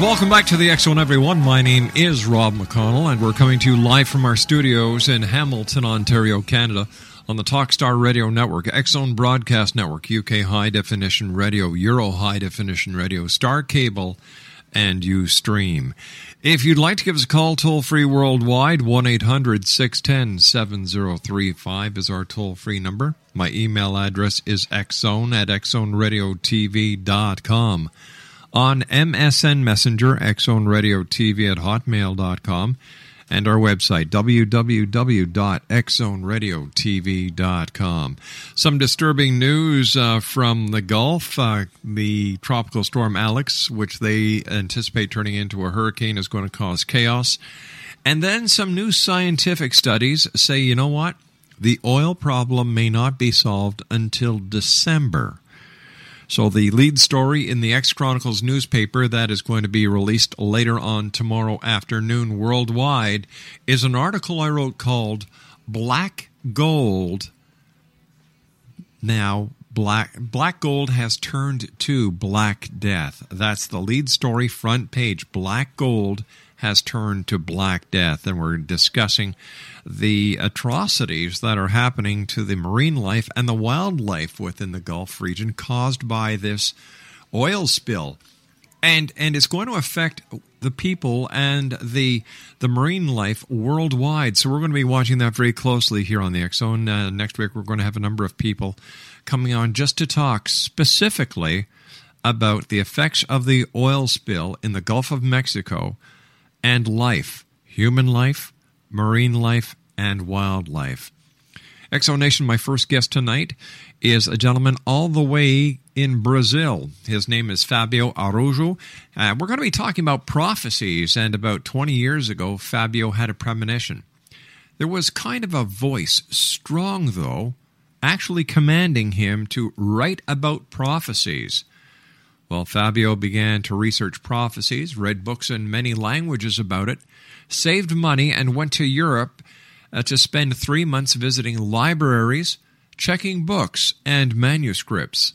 Welcome back to the X Zone, everyone. My name is Rob McConnell, and we're coming to you live from our studios in Hamilton, Ontario, Canada, on the Talkstar Radio Network, Zone Broadcast Network, UK High Definition Radio, Euro High Definition Radio, Star Cable, and Ustream. If you'd like to give us a call toll free worldwide, 1 800 610 7035 is our toll free number. My email address is xzone at xzoneradiotv.com. On MSN Messenger, xzoneradiotv at hotmail.com, and our website, www.xzoneradiotv.com. Some disturbing news uh, from the Gulf. Uh, the tropical storm Alex, which they anticipate turning into a hurricane, is going to cause chaos. And then some new scientific studies say, you know what? The oil problem may not be solved until December. So, the lead story in the X Chronicles newspaper that is going to be released later on tomorrow afternoon worldwide is an article I wrote called Black Gold. Now, black black gold has turned to black death. That's the lead story front page. Black gold has turned to black death and we're discussing the atrocities that are happening to the marine life and the wildlife within the Gulf region caused by this oil spill. And and it's going to affect the people and the the marine life worldwide. So we're going to be watching that very closely here on the X Zone. Uh, next week we're going to have a number of people coming on just to talk specifically about the effects of the oil spill in the Gulf of Mexico and life, human life, marine life, and wildlife. Exonation, my first guest tonight is a gentleman all the way in Brazil. His name is Fabio Araújo. Uh, we're going to be talking about prophecies, and about 20 years ago, Fabio had a premonition. There was kind of a voice, strong though, actually commanding him to write about prophecies. Well, Fabio began to research prophecies, read books in many languages about it, saved money, and went to Europe uh, to spend three months visiting libraries, checking books and manuscripts.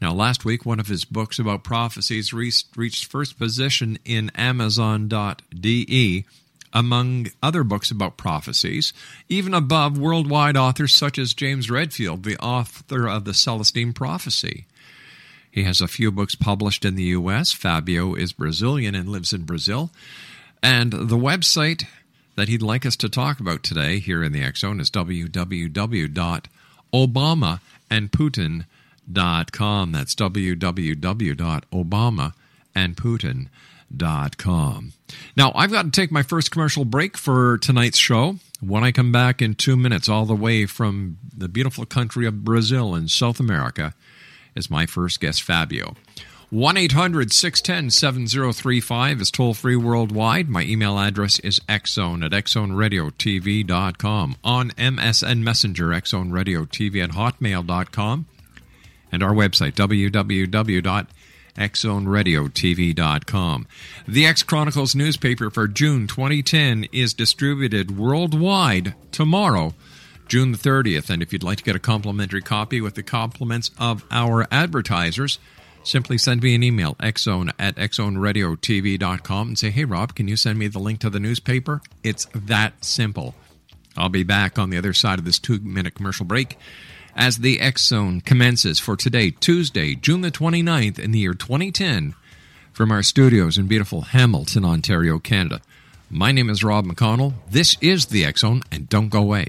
Now, last week, one of his books about prophecies reached, reached first position in Amazon.de among other books about prophecies, even above worldwide authors such as James Redfield, the author of the Celestine Prophecy. He has a few books published in the U.S. Fabio is Brazilian and lives in Brazil. And the website that he'd like us to talk about today here in the Zone is www.obamaandputin.com. That's www.obamaandputin.com. com. Now, I've got to take my first commercial break for tonight's show. When I come back in two minutes, all the way from the beautiful country of Brazil in South America, is my first guest, Fabio. 1 800 610 7035 is toll free worldwide. My email address is xzone at xzoneradiotv.com. On MSN Messenger, xzoneradiotv at hotmail.com. And our website, www.xzoneradiotv.com. The X Chronicles newspaper for June 2010 is distributed worldwide tomorrow. June the 30th. And if you'd like to get a complimentary copy with the compliments of our advertisers, simply send me an email, xzone at xzoneradiotv.com, and say, hey, Rob, can you send me the link to the newspaper? It's that simple. I'll be back on the other side of this two minute commercial break as the X Zone commences for today, Tuesday, June the 29th, in the year 2010, from our studios in beautiful Hamilton, Ontario, Canada. My name is Rob McConnell. This is the X Zone, and don't go away.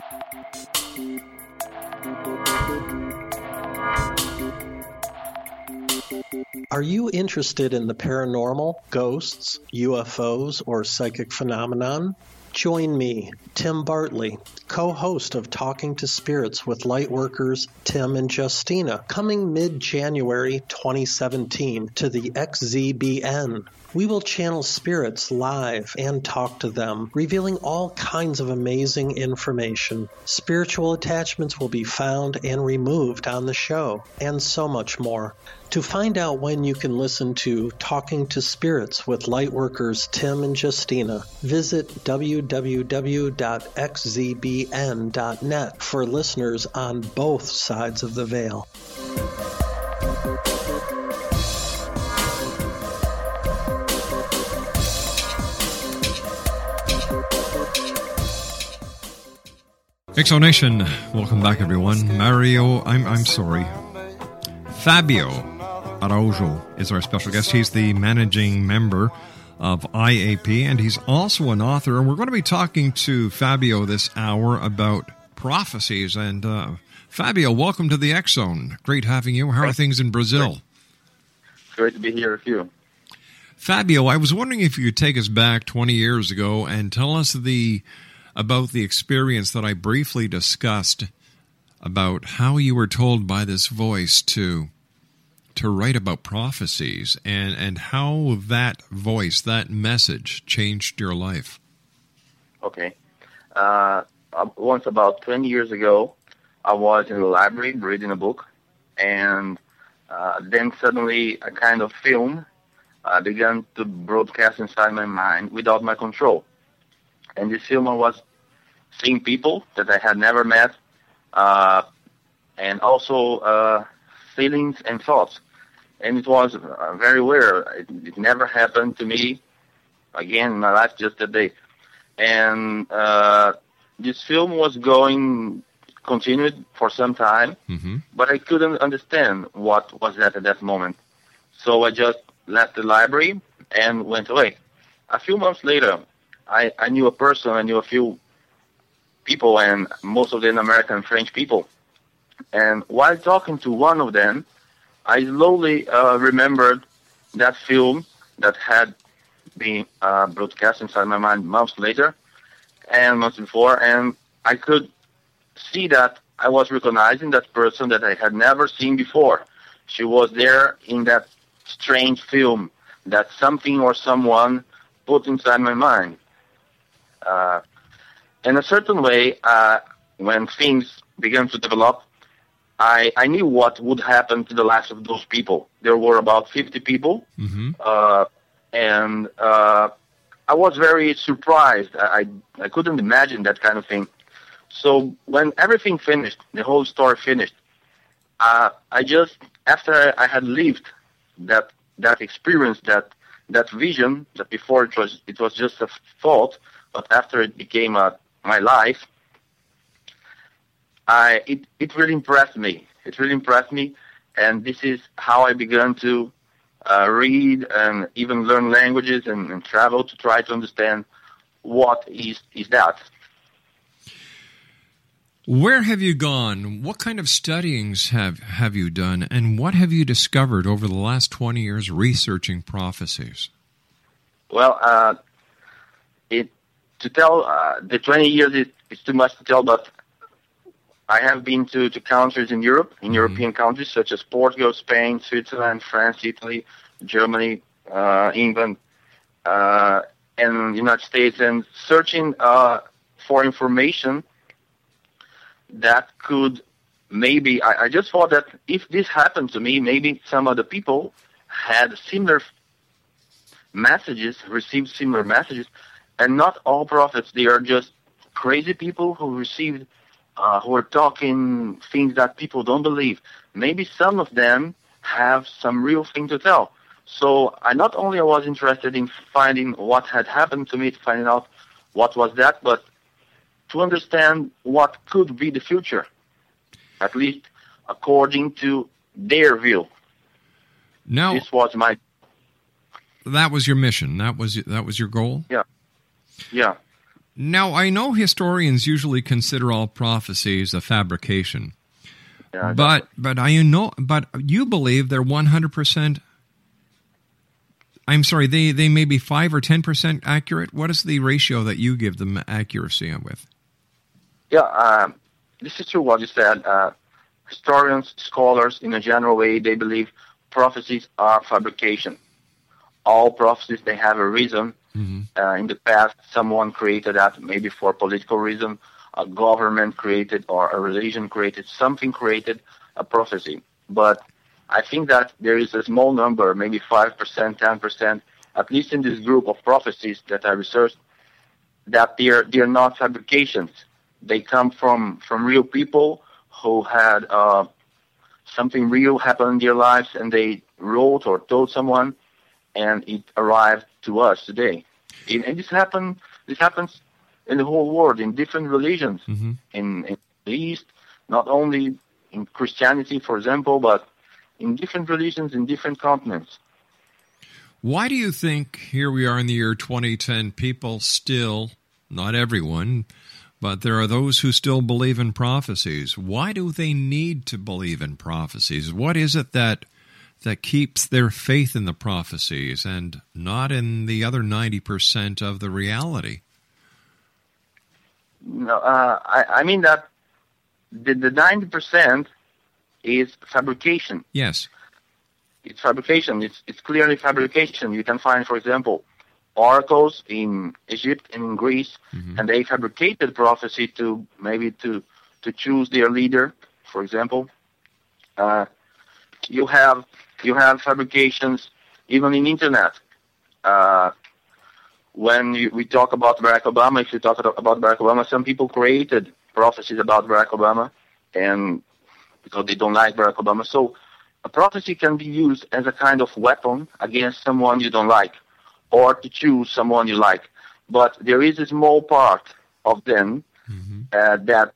Are you interested in the paranormal, ghosts, UFOs, or psychic phenomenon? Join me, Tim Bartley, co host of Talking to Spirits with Lightworkers Tim and Justina, coming mid January 2017 to the XZBN. We will channel spirits live and talk to them, revealing all kinds of amazing information. Spiritual attachments will be found and removed on the show, and so much more. To find out when you can listen to Talking to Spirits with Lightworkers Tim and Justina, visit www.xzbn.net for listeners on both sides of the veil. Exonation, welcome back, everyone. Mario, I'm I'm sorry, Fabio Araujo is our special guest. He's the managing member of IAP, and he's also an author. And we're going to be talking to Fabio this hour about prophecies. And uh, Fabio, welcome to the X Zone. Great having you. How are things in Brazil? Great to be here with you. Fabio, I was wondering if you could take us back 20 years ago and tell us the about the experience that I briefly discussed about how you were told by this voice to to write about prophecies and and how that voice that message changed your life? Okay. Uh, once about 20 years ago i was in the library reading a book and uh, then suddenly a kind of film uh, began to broadcast inside my mind without my control. And this film was seeing people that I had never met, uh, and also uh, feelings and thoughts. And it was uh, very weird. It, it never happened to me again in my life, just that day. And uh, this film was going continued for some time, Mm-hmm. but I couldn't understand what was that at that moment. So I just left the library and went away. A few months later, I, I knew a person, I knew a few people, and most of them American French people. And while talking to one of them, I slowly uh, remembered that film that had been uh, broadcast inside my mind months later and months before, and I could see that I was recognizing that person that I had never seen before. She was there in that strange film that something or someone put inside my mind. Uh, in a certain way, uh, when things began to develop, I, I knew what would happen to the lives of those people. There were about 50 people, Mm-hmm. uh, and uh, I was very surprised. I, I I couldn't imagine that kind of thing. So when everything finished, the whole story finished, uh, I just after I had lived that that experience, that that vision, that before it was it was just a thought, but after it became a, my life, I it it really impressed me. It really impressed me, and this is how I began to uh, read and even learn languages and, and travel to try to understand what is is that. Where have you gone? What kind of studyings have, have you done? And what have you discovered over the last 20 years researching prophecies? Well, uh, it to tell uh, the 20 years is, is too much to tell, but I have been to, to countries in Europe, in European countries such as Portugal, Spain, Switzerland, France, Italy, Germany, uh, England, uh, and United States, and searching uh, for information that could maybe. I, I just thought that if this happened to me, maybe some other people had similar messages, received similar messages, and not all prophets. They are just crazy people who received, uh, who are talking things that people don't believe. Maybe some of them have some real thing to tell. So I not only I was interested in finding what had happened to me, finding out what was that, but to understand what could be the future, at least according to their view. Now, This was my that was your mission. That was that was your goal. yeah, yeah. Now, I know historians usually consider all prophecies a fabrication, yeah but but I know but you believe they're one hundred percent. I'm sorry, they they may be five or ten percent accurate. What is the ratio that you give them accuracy with? Yeah, um, this is true what you said. Uh, historians, scholars, in a general way, they believe prophecies are fabrication. All prophecies, they have a reason. Uh, in the past, someone created that maybe for political reason. A government created or a religion created, something created a prophecy. But I think that there is a small number, maybe 5%, 10%, at least in this group of prophecies that I researched, that they're, they're not fabrications they come from from real people who had uh, something real happen in their lives and they wrote or told someone and it arrived to us today and, and this happen this happens in the whole world in different religions Mhm. in, in the east not only in christianity for example but in different religions in different continents Why do you think here we are in the year 2010, people still, not everyone, but there are those who still believe in prophecies? Why do they need to believe in prophecies? What is it that that keeps their faith in the prophecies and not in the other 90% of the reality? No, uh, I, I mean that the, the 90% is fabrication. Yes. It's fabrication. It's, it's clearly fabrication. You can find, for example, oracles in Egypt and in Greece, and they fabricated prophecy to maybe to, to choose their leader, for example. Uh, you have you have fabrications even in internet. Uh, when you, we talk about Barack Obama, if you talk about Barack Obama, some people created prophecies about Barack Obama, and because they don't like Barack Obama. So a prophecy can be used as a kind of weapon against someone you don't like, or to choose someone you like. But there is a small part of them mm-hmm. uh, that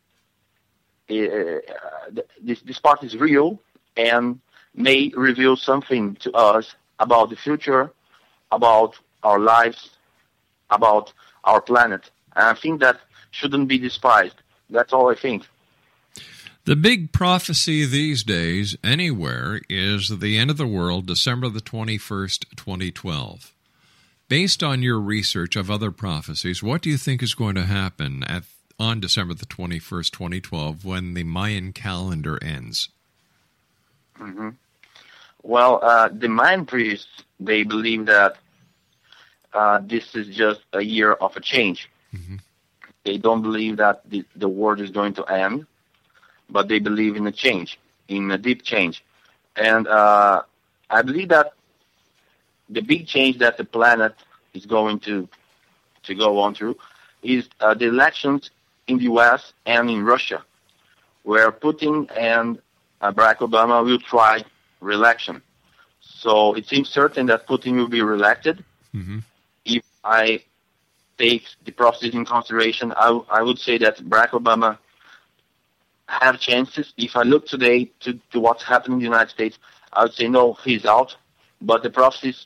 uh, this, this part is real and may reveal something to us about the future, about our lives, about our planet. And I think that shouldn't be despised. That's all I think. The big prophecy these days, anywhere, is the end of the world, December the 21st, 2012. Based on your research of other prophecies, what do you think is going to happen at, on December the 21st, 2012, when the Mayan calendar ends? Mm-hmm. Well, uh, the Mayan priests, they believe that uh, this is just a year of a change. Mm-hmm. They don't believe that the, the world is going to end, but they believe in a change, in a deep change. And uh, I believe that the big change that the planet is going to to go on through is uh, the elections in the U.S. and in Russia, where Putin and uh, Barack Obama will try re-election. So it seems certain that Putin will be reelected. Mm-hmm. If I take the process in consideration, I, I would say that Barack Obama have chances. If I look today to, to what's happening in the United States, I would say no, he's out. But the process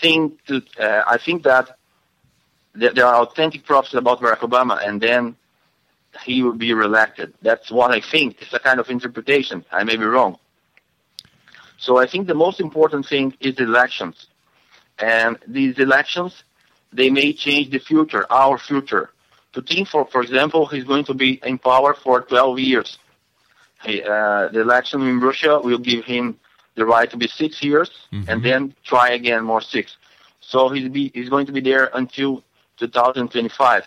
think to, uh, I think that there are authentic prophecies about Barack Obama, and then he will be reelected. That's what I think. It's a kind of interpretation. I may be wrong. So I think the most important thing is the elections. And these elections, they may change the future, our future. Putin, for, for example, he's going to be in power for 12 years. He, uh, the election in Russia will give him the right to be six years mm-hmm. and then try again more six. So he's, be, he's going to be there until 2025.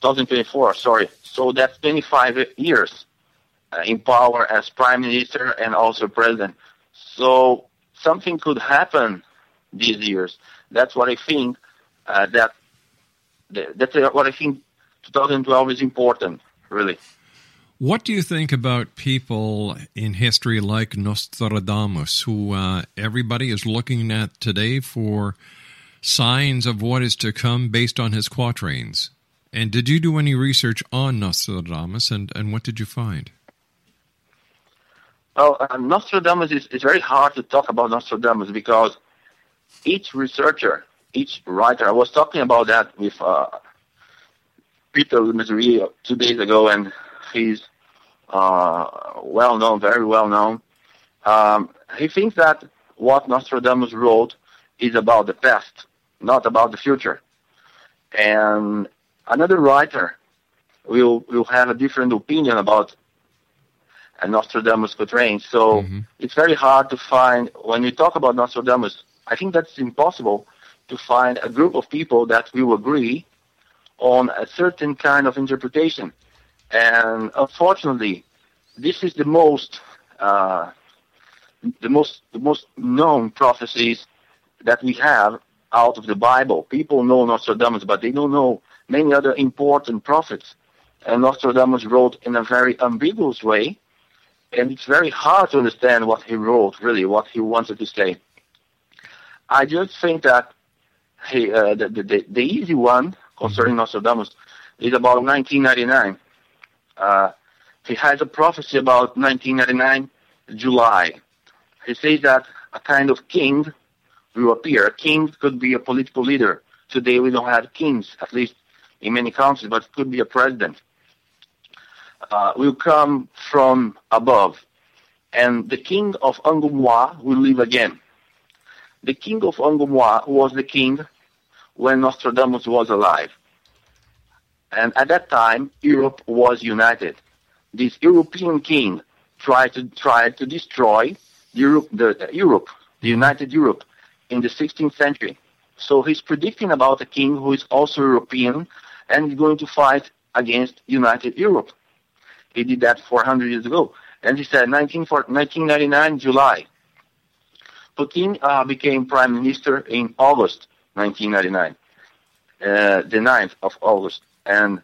2024, sorry. So that's 25 years in power as prime minister and also president. So something could happen these years. That's what I think. Uh, that that's what I think. 2012 is important, really. What do you think about people in history like Nostradamus, who uh, everybody is looking at today for signs of what is to come based on his quatrains? And did you do any research on Nostradamus, and, and what did you find? Well, uh, Nostradamus is, is very hard to talk about Nostradamus because each researcher, each writer, I was talking about that with uh, Peter Lemesurier two days ago, and he's uh, well known, very well known. Um, he thinks that what Nostradamus wrote is about the past, not about the future. And another writer will will have a different opinion about Nostradamus quatrain. So mm-hmm. it's very hard to find when you talk about Nostradamus. I think that's impossible to find a group of people that will agree on a certain kind of interpretation. And unfortunately, this is the most uh, the most the most known prophecies that we have out of the Bible. People know Nostradamus, but they don't know many other important prophets. And Nostradamus wrote in a very ambiguous way, and it's very hard to understand what he wrote, really, what he wanted to say. I just think that he, uh, the, the, the easy one concerning Nostradamus is about 1999. Uh, he has a prophecy about 1999 July. He says that a kind of king will appear. A king could be a political leader. Today we don't have kings, at least in many countries, but it could be a president. Uh, will come from above. And the king of Angolmois will live again. The king of Angolmois was the king when Nostradamus was alive. And at that time, Europe was united. This European king tried to try to destroy Europe, the, Europe, the United Europe, in the 16th century. So he's predicting about a king who is also European and going to fight against United Europe. He did that 400 years ago. And he said 19, 1999 July. Putin uh, became prime minister in August 1999, uh, the 9th of August, and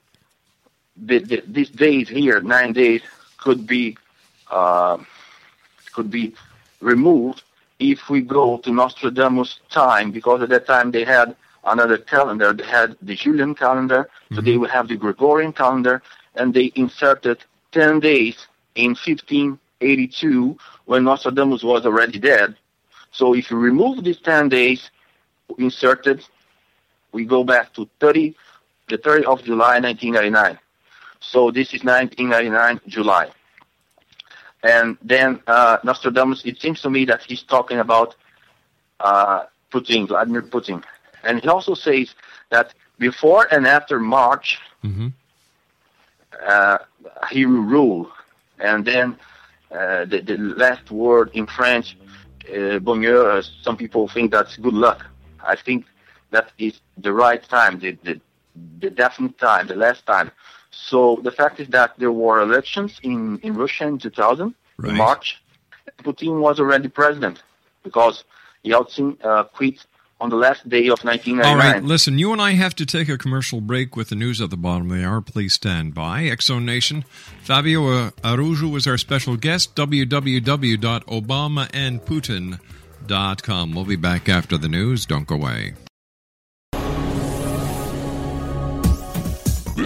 the, the, these days here, nine days, could be uh, could be removed if we go to Nostradamus' time, because at that time they had another calendar. They had the Julian calendar, so they would have the Gregorian calendar, and they inserted 10 days in 1582 when Nostradamus was already dead. So if you remove these 10 days inserted, we go back to 30, the 30th of July 1999. So this is 1999 July. And then uh, Nostradamus, it seems to me that he's talking about uh, Putin, Vladimir Putin. And he also says that before and after March, Mm-hmm. Uh, he will rule. And then uh, the, the last word in French, uh, bonheur, uh, some people think that's good luck. I think that is the right time, the, the, the definite time, the last time. So the fact is that there were elections in, in Russia in 2000, Right. in March. Putin was already president because Yeltsin uh, quit on the last day of 1999. All right, listen, you and I have to take a commercial break with the news at the bottom of the hour. Please stand by. X Zone Nation, Fabio Araujo is our special guest. www.obamaandputin.com. We'll be back after the news. Don't go away.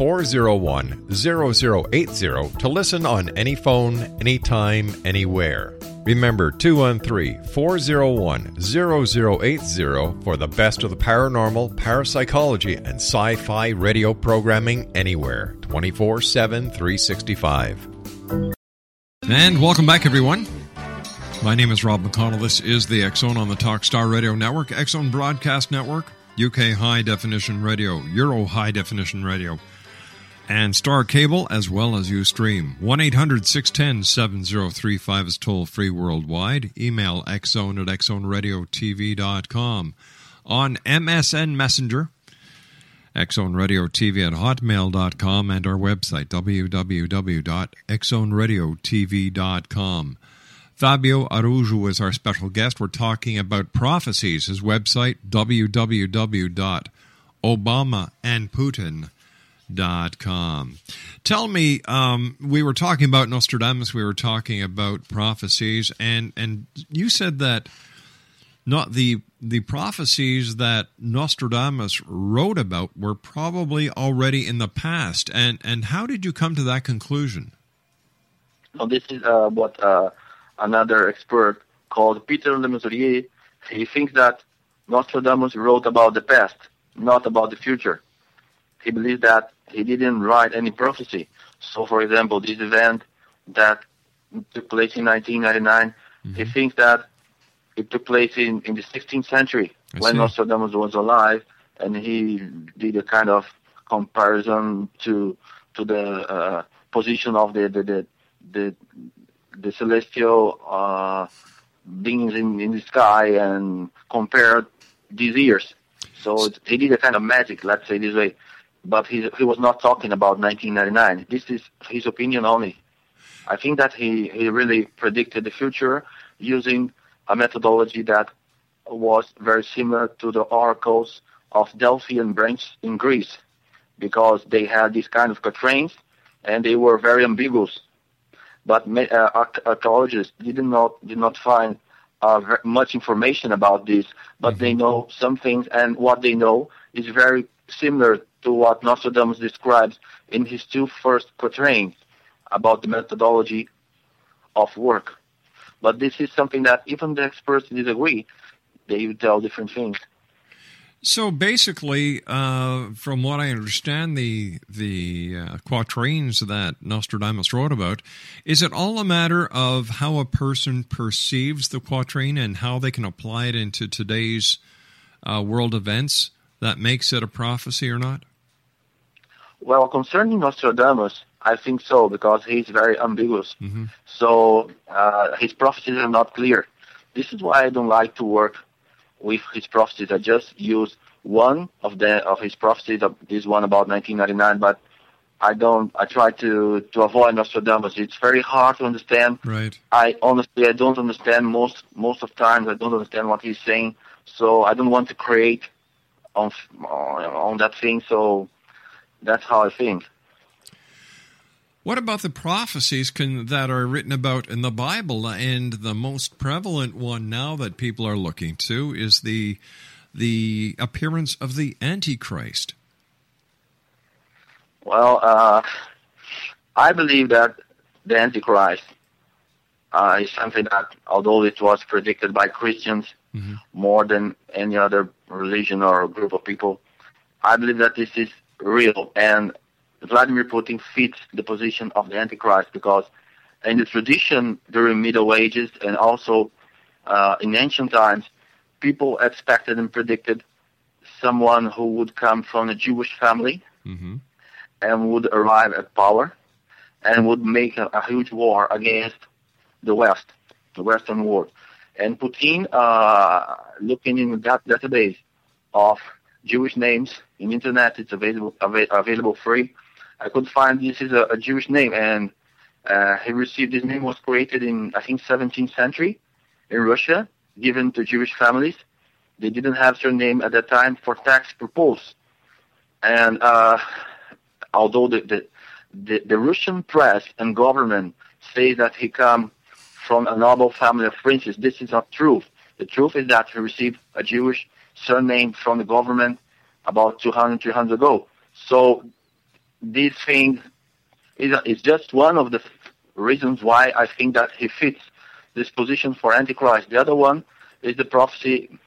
401 0080 to listen on any phone, anytime, anywhere. Remember 213 401 0080 for the best of the paranormal, parapsychology, and sci fi radio programming anywhere 24 7 365. And welcome back, everyone. My name is Rob McConnell. This is the X Zone on the Talkstar Radio Network, X Zone Broadcast Network, UK High Definition Radio, Euro High Definition Radio, and Star Cable, as well as Ustream. 1 800 610 7035 is toll free worldwide. Email xzone at xzoneradiotv.com. On MSN Messenger, Exxon Radio TV at hotmail.com and our website, www.xzoneradiotv.com. Fabio Araujo is our special guest. We're talking about prophecies. His website, www.obamaandputin.com. Tell me, um, we were talking about Nostradamus, we were talking about prophecies, and, and you said that not the the prophecies that Nostradamus wrote about were probably already in the past. And and how did you come to that conclusion? So this is uh, what uh, another expert called Peter Le. He thinks that Nostradamus wrote about the past, not about the future. He believes that he didn't write any prophecy. So, for example, this event that took place in 1999, he thinks that it took place in, in the 16th century I when see. Nostradamus was alive, and he did a kind of comparison to to the uh, position of the the the, the, the celestial uh, beings in, in the sky and compared these years. So it, he did a kind of magic, let's say this way. But he he was not talking about 1999. This is his opinion only. I think that he, he really predicted the future using a methodology that was very similar to the oracles of Delphi and Branch in Greece. because they had these kind of quatrains and they were very ambiguous. But uh, archaeologists did not did not find uh, much information about this, but mm-hmm. they know some things, and what they know is very similar to what Nostradamus describes in his two first quatrains about the methodology of work. But this is something that even the experts disagree. They tell different things. So basically, uh, from what I understand, the the uh, quatrains that Nostradamus wrote about, is it all a matter of how a person perceives the quatrain and how they can apply it into today's uh, world events that makes it a prophecy or not? Well, concerning Nostradamus, I think so because he's very ambiguous. Mm-hmm. So uh, his prophecies are not clear. This is why I don't like to work with his prophecies. I just use one of the of his prophecies, this one about 1999, but I don't. I try to to avoid Nostradamus. It's very hard to understand. Right. I honestly I don't understand most most of times. I don't understand what he's saying. So I don't want to create on on that thing. So that's how I think. What about the prophecies can, that are written about in the Bible? And the most prevalent one now that people are looking to is the the appearance of the Antichrist. Well, uh, I believe that the Antichrist uh, is something that, although it was predicted by Christians mm-hmm. more than any other religion or group of people, I believe that this is real. And Vladimir Putin fits the position of the Antichrist because in the tradition during Middle Ages and also uh, in ancient times, people expected and predicted someone who would come from a Jewish family mm-hmm. and would arrive at power and would make a, a, huge war against the West, the Western world. And Putin, uh, looking in that database of Jewish names in internet, it's available av- available free. I could find this is a, a Jewish name, and uh, he received this name was created in I think 17th century in Russia, given to Jewish families. They didn't have surname at that time for tax purpose, and uh, although the, the the, the Russian press and government say that he come from a noble family of princes, this is not true. The truth is that he received a Jewish surname from the government about 200, 300 ago. So this thing is, is just one of the reasons why I think that he fits this position for Antichrist. The other one is the prophecy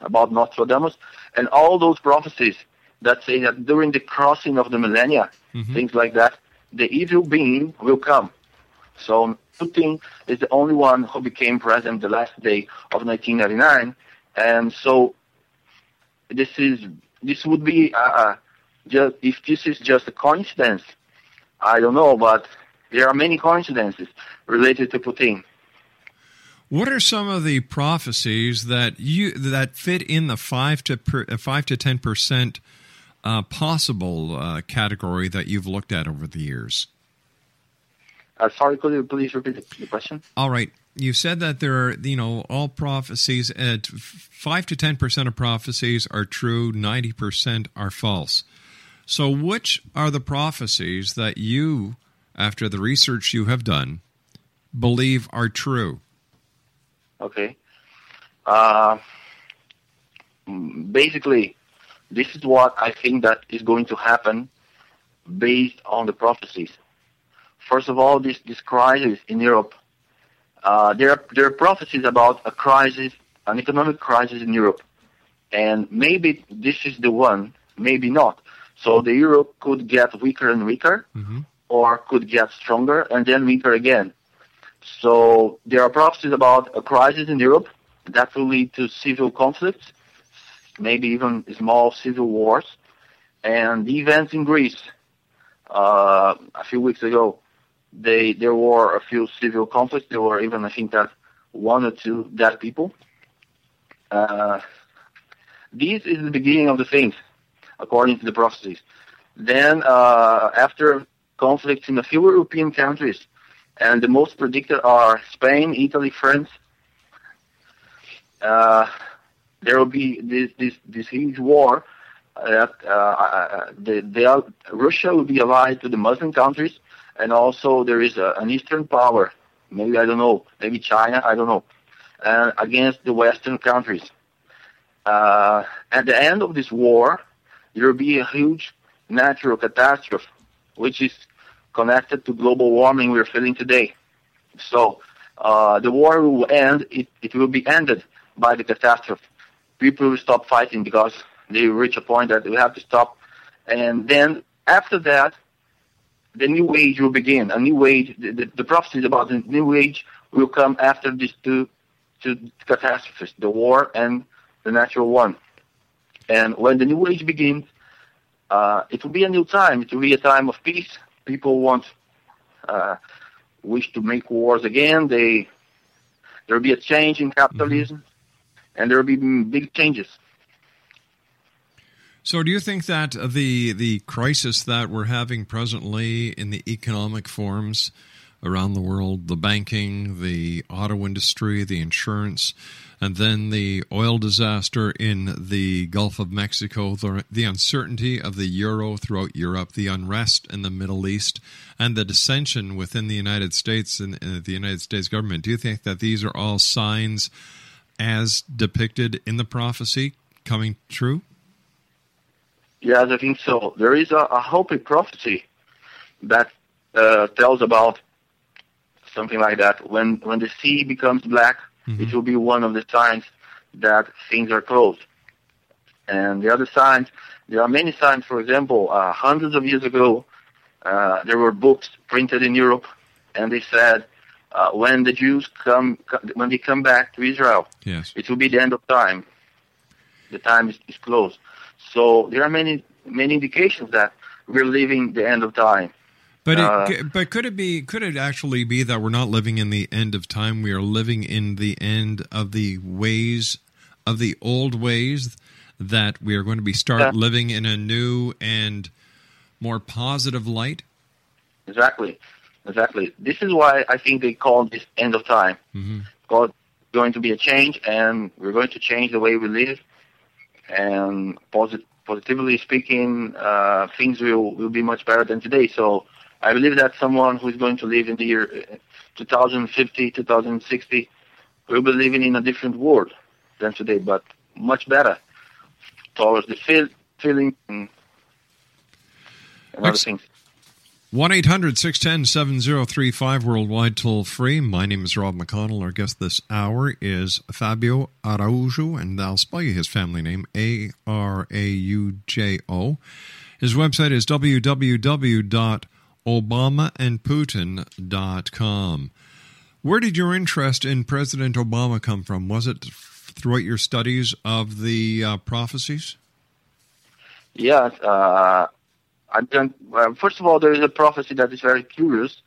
about Nostradamus and all those prophecies that say that during the crossing of the millennia, mm-hmm. things like that, the evil being will come. So Putin is the only one who became president the last day of 1999, and so this is this would be uh, just if this is just a coincidence, I don't know, but there are many coincidences related to Putin. What are some of the prophecies that you that fit in the five to per, uh, five to ten percent uh, possible uh, category that you've looked at over the years? Uh, sorry, could you please repeat the question? All right. You said that there are, you know, all prophecies at five to ten percent of prophecies are true, ninety percent are false. So, which are the prophecies that you, after the research you have done, believe are true? Okay. Uh, basically, this is what I think that is going to happen based on the prophecies. First of all, this, this crisis in Europe, uh, there, are, there are prophecies about a crisis, an economic crisis in Europe. And maybe this is the one, maybe not. So the euro could get weaker and weaker, mm-hmm. or could get stronger and then weaker again. So there are prophecies about a crisis in Europe that will lead to civil conflicts, maybe even small civil wars. And the events in Greece uh, a few weeks ago, they there were a few civil conflicts. There were even, I think, that one or two dead people. Uh, this is the beginning of the things according to the prophecies. Then, uh, after conflicts in a few European countries, and the most predicted are Spain, Italy, France, uh, there will be this, this, this huge war that uh, uh, the, they Russia will be allied to the Muslim countries, and also there is a, an Eastern power, maybe I don't know, maybe China, I don't know, uh, against the Western countries. Uh, at the end of this war, there will be a huge natural catastrophe, which is connected to global warming we're feeling today. So uh, the war will end. It, it will be ended by the catastrophe. People will stop fighting because they reach a point that we have to stop. And then after that, the new age will begin. A new age. The, the, the prophecies about the new age will come after these two, two catastrophes: the war and the natural one. And when the new age begins, uh, it will be a new time. It will be a time of peace. People want, uh, wish to make wars again. They, there will be a change in capitalism, mm-hmm. and there will be big changes. So, do you think that the the crisis that we're having presently in the economic forms around the world, the banking, the auto industry, the insurance, and then the oil disaster in the Gulf of Mexico, the, the uncertainty of the euro throughout Europe, the unrest in the Middle East, and the dissension within the United States and uh, the United States government. Do you think that these are all signs, as depicted in the prophecy, coming true? Yes, I think so. There is a, a Hopi prophecy that uh, tells about something like that. When when the sea becomes black, mm-hmm. it will be one of the signs that things are closed. And the other signs, there are many signs. For example, uh, hundreds of years ago, uh, there were books printed in Europe, and they said uh, when the Jews come, when they come back to Israel, yes. it will be the end of time. The time is, is closed. So there are many many indications that we're living the end of time. But it, uh, but could it be could it actually be that we're not living in the end of time? We are living in the end of the ways of the old ways that we are going to be start yeah. living in a new and more positive light. Exactly, exactly. This is why I think they call this end of time. Mm-hmm. Because going to be a change, and we're going to change the way we live, and posit- positively speaking, uh, things will will be much better than today. So I believe that someone who is going to live in the year uh, 2050, 2060 will be living in a different world than today, but much better towards the feel, feeling and, and other things. 1 800 610 7035 worldwide toll free. My name is Rob McConnell. Our guest this hour is Fabio Araujo, and I'll spell you his family name A R A U J O. His website is www obamaandputin.com. Where did your interest in President Obama come from? Was it throughout your studies of the uh, prophecies? Yes. Uh, well, first of all, there is a prophecy that is very curious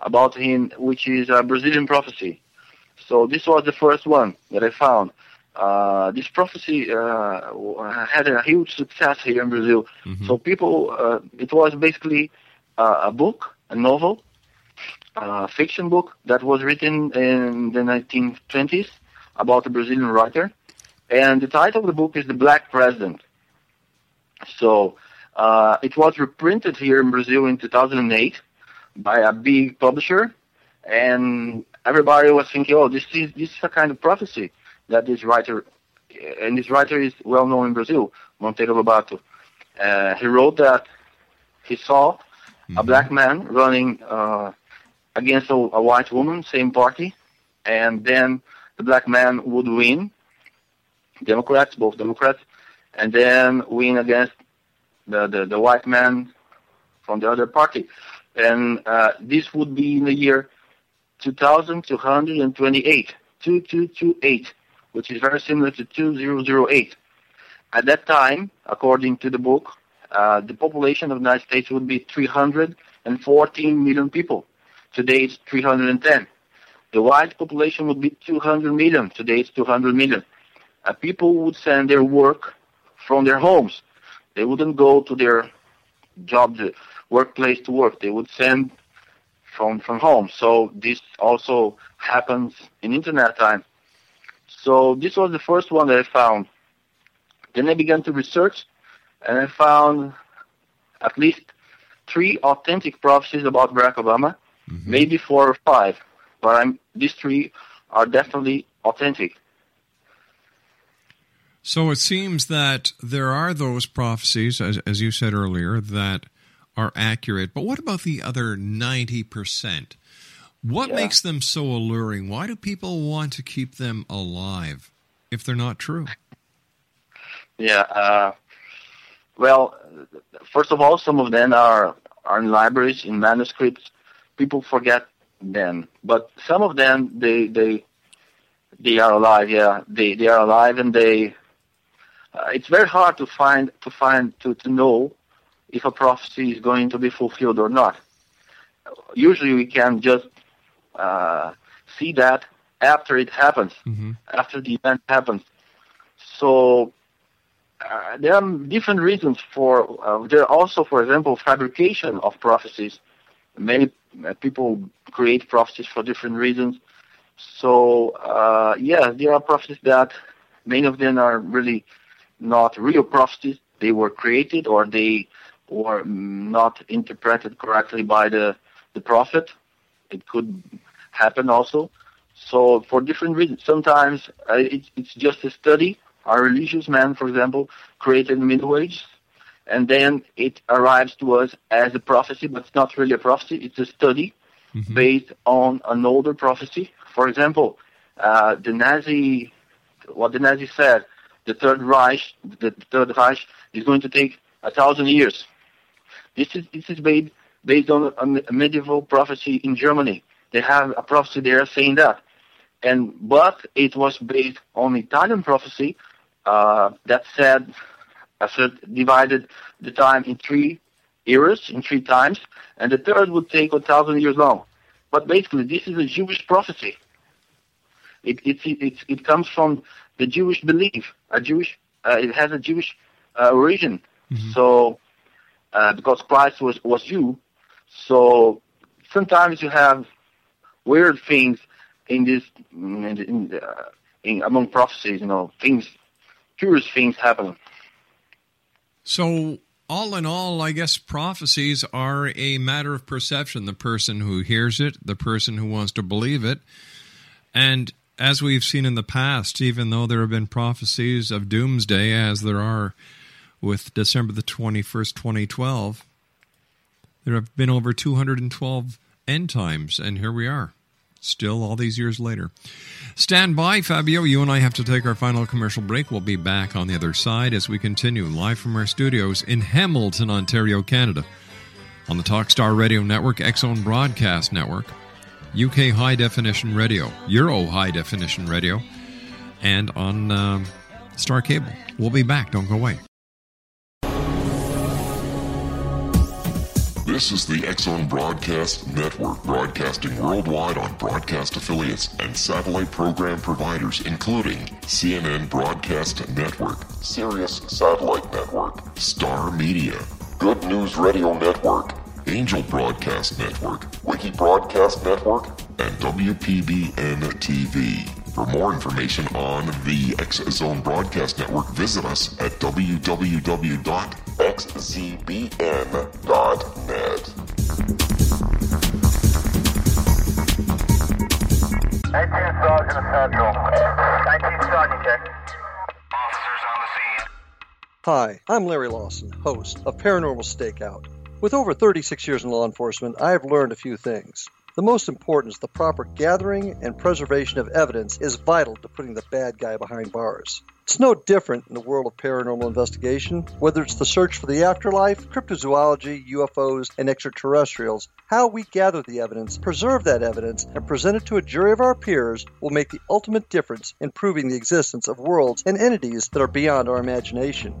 about him, which is a Brazilian prophecy. So this was the first one that I found. Uh, this prophecy uh, had a huge success here in Brazil. Mm-hmm. So people, uh, it was basically uh, a book, a novel, a fiction book that was written in the 1920s about a Brazilian writer. And the title of the book is The Black President. So uh, it was reprinted here in Brazil in 2008 by a big publisher, and everybody was thinking, "Oh, this is this is a kind of prophecy that this writer, and this writer is well known in Brazil, Monteiro Lobato. Uh, he wrote that he saw mm-hmm. a black man running uh, against a, a white woman, same party, and then the black man would win, Democrats, both Democrats, and then win against the, the, the white man from the other party. And uh, this would be in the year 2228, 2228, which is very similar to 2008. At that time, according to the book, uh, the population of the United States would be 314 million people. Today it's 310. The white population would be 200 million. Today it's 200 million. Uh, people would send their work from their homes. They wouldn't go to their job, the workplace to work. They would send from from home. So this also happens in internet time. So this was the first one that I found. Then I began to research and I found at least three authentic prophecies about Barack Obama, Mm-hmm. maybe four or five, but I'm these three are definitely authentic. So it seems that there are those prophecies, as, as you said earlier, that are accurate. But what about the other 90%? What Yeah. makes them so alluring? Why do people want to keep them alive if they're not true? Yeah. Uh, well, first of all, some of them are are in libraries in manuscripts. People forget them, but some of them they they they are alive. Yeah, they they are alive, and they. Uh, it's very hard to find to find to to know if a prophecy is going to be fulfilled or not. Usually, we can just uh, see that after it happens, after the event happens. So uh, there are different reasons for. Uh, there are also, for example, fabrication of prophecies. Many uh, people create prophecies for different reasons. So uh, yeah, there are prophecies that many of them are really not real prophecies. They were created or they were not interpreted correctly by the the prophet. It could happen also. So for different reasons, sometimes uh, it's, it's just a study. A religious man, for example, created in the Middle Ages, and then it arrives to us as a prophecy, but it's not really a prophecy. It's a study based on an older prophecy. For example, uh, the Nazi, what the Nazi said, the Third Reich, the Third Reich is going to take a thousand years. This is this is based based on a, medieval prophecy in Germany. They have a prophecy there saying that, and but it was based on Italian prophecy uh, that said, uh, said divided the time in three eras, in three times, and the third would take a thousand years long. But basically, this is a Jewish prophecy. It it it, it comes from the Jewish belief. A Jewish uh, it has a Jewish uh, origin. So uh, because Christ was was Jew, so sometimes you have weird things in this in, in, uh, in among prophecies. You know, things, curious things happen. So, all in all, I guess prophecies are a matter of perception. The person who hears it, the person who wants to believe it. And as we've seen in the past, even though there have been prophecies of doomsday, as there are with December the 21st, 2012, there have been over 212 end times, and here we are, still all these years later. Stand by, Fabio. You and I have to take our final commercial break. We'll be back on the other side as we continue live from our studios in Hamilton, Ontario, Canada, on the Talkstar Radio Network, X Zone Broadcast Network, UK High Definition Radio, Euro High Definition Radio, and on um, Star Cable. We'll be back. Don't go away. This is the X Zone Broadcast Network, broadcasting worldwide on broadcast affiliates and satellite program providers, including CNN Broadcast Network, Sirius Satellite Network, Star Media, Good News Radio Network, Angel Broadcast Network, Wiki Broadcast Network, and WPBN TV. For more information on the X Zone Broadcast Network, visit us at www.xzbn.net. 19 Sergeant Central. 19 Sergeant, check. Hi, I'm Larry Lawson, host of Paranormal Stakeout. With over 36 years in law enforcement, I have learned a few things. The most important is the proper gathering and preservation of evidence is vital to putting the bad guy behind bars. It's no different in the world of paranormal investigation, whether it's the search for the afterlife, cryptozoology, UFOs, and extraterrestrials. How we gather the evidence, preserve that evidence, and present it to a jury of our peers will make the ultimate difference in proving the existence of worlds and entities that are beyond our imagination.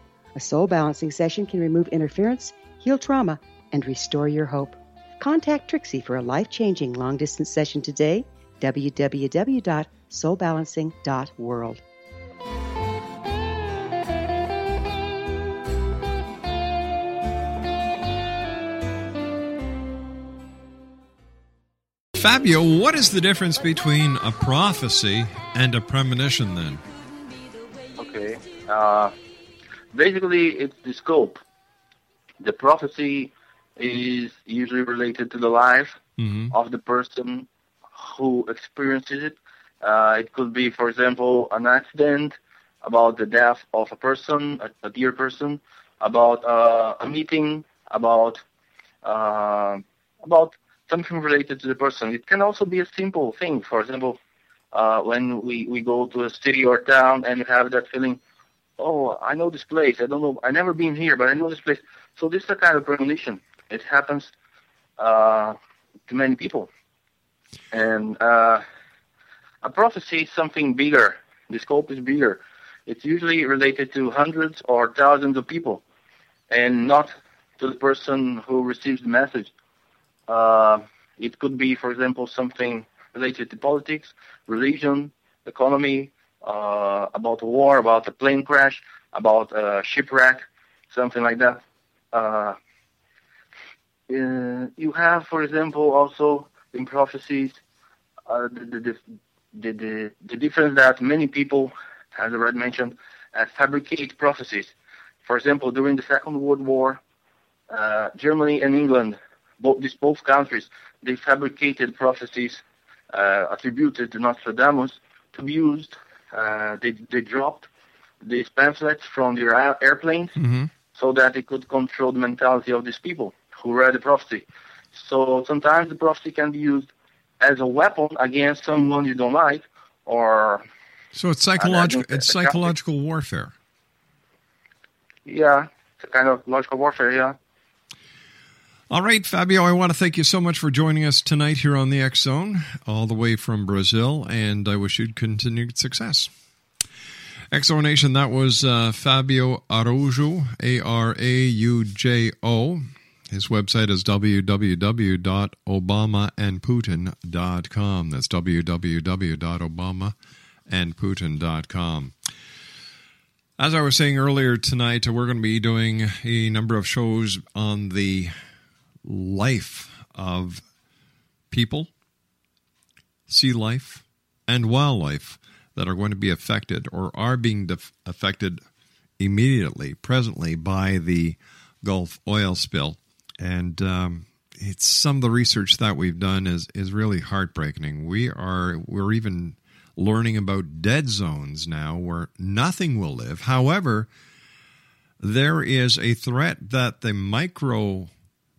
A soul balancing session can remove interference, heal trauma, and restore your hope. Contact Trixie for a life changing long distance session today. www.soulbalancing.world. Fabio, what is the difference between a prophecy and a premonition then? Okay. Uh, basically, it's the scope. The prophecy is usually related to the life Mm-hmm. of the person who experiences it. Uh, it could be, for example, an accident, about the death of a person, a, a dear person, about uh, a meeting, about uh, about something related to the person. It can also be a simple thing. For example, uh, when we, we go to a city or town and you have that feeling, oh, I know this place. I don't know. i never been here, but I know this place. So this is a kind of premonition. It happens uh, to many people. And uh, a prophecy is something bigger. The scope is bigger. It's usually related to hundreds or thousands of people, and not to the person who receives the message. Uh, it could be, for example, something related to politics, religion, economy, uh, about war, about a plane crash, about a shipwreck, something like that. Uh, uh, you have, for example, also in prophecies, uh, the, the, the, the, difference that many people, as I already mentioned, uh, fabricate prophecies. For example, during the Second World War, uh, Germany and England, both these both countries, they fabricated prophecies uh, attributed to Nostradamus to be used. Uh, they they dropped these pamphlets from their air- airplanes Mm-hmm. so that they could control the mentality of these people who read the prophecy. So sometimes the prophecy can be used as a weapon against someone you don't like, or So it's psychological. It's psychological warfare. yeah, it's a kind of logical warfare. Yeah. All right, Fabio, I want to thank you so much for joining us tonight here on the X Zone, all the way from Brazil, and I wish you continued success. X Zone Nation, that was uh, Fabio Araujo, A R A U J O. His website is www.obamaandputin.com. That's www.obamaandputin.com. As I was saying earlier tonight, we're going to be doing a number of shows on the life of people, sea life, and wildlife that are going to be affected or are being def- affected immediately, presently, by the Gulf oil spill. And um, it's some of the research that we've done is is really heartbreaking. We are we're even learning about dead zones now where nothing will live. However, there is a threat that the micro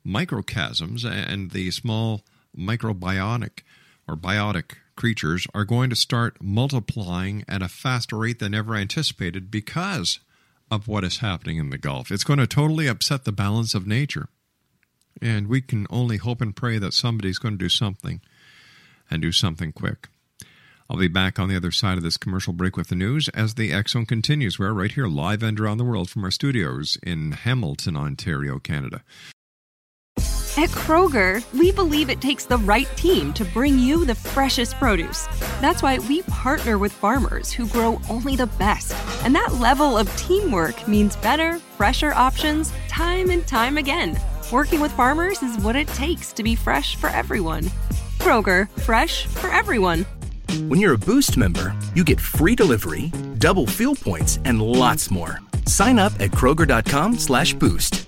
microchasms and the small microbiotic or biotic creatures are going to start multiplying at a faster rate than ever anticipated because of what is happening in the Gulf. It's going to totally upset the balance of nature. And we can only hope and pray that somebody's going to do something and do something quick. I'll be back on the other side of this commercial break with the news as the Zone continues. We're right here live and around the world from our studios in Hamilton, Ontario, Canada. At Kroger, we believe it takes the right team to bring you the freshest produce. That's why we partner with farmers who grow only the best. And that level of teamwork means better, fresher options time and time again. Working with farmers is what it takes to be fresh for everyone. Kroger, fresh for everyone. When you're a Boost member, you get free delivery, double fuel points, and lots more. Sign up at Kroger.com slash boost.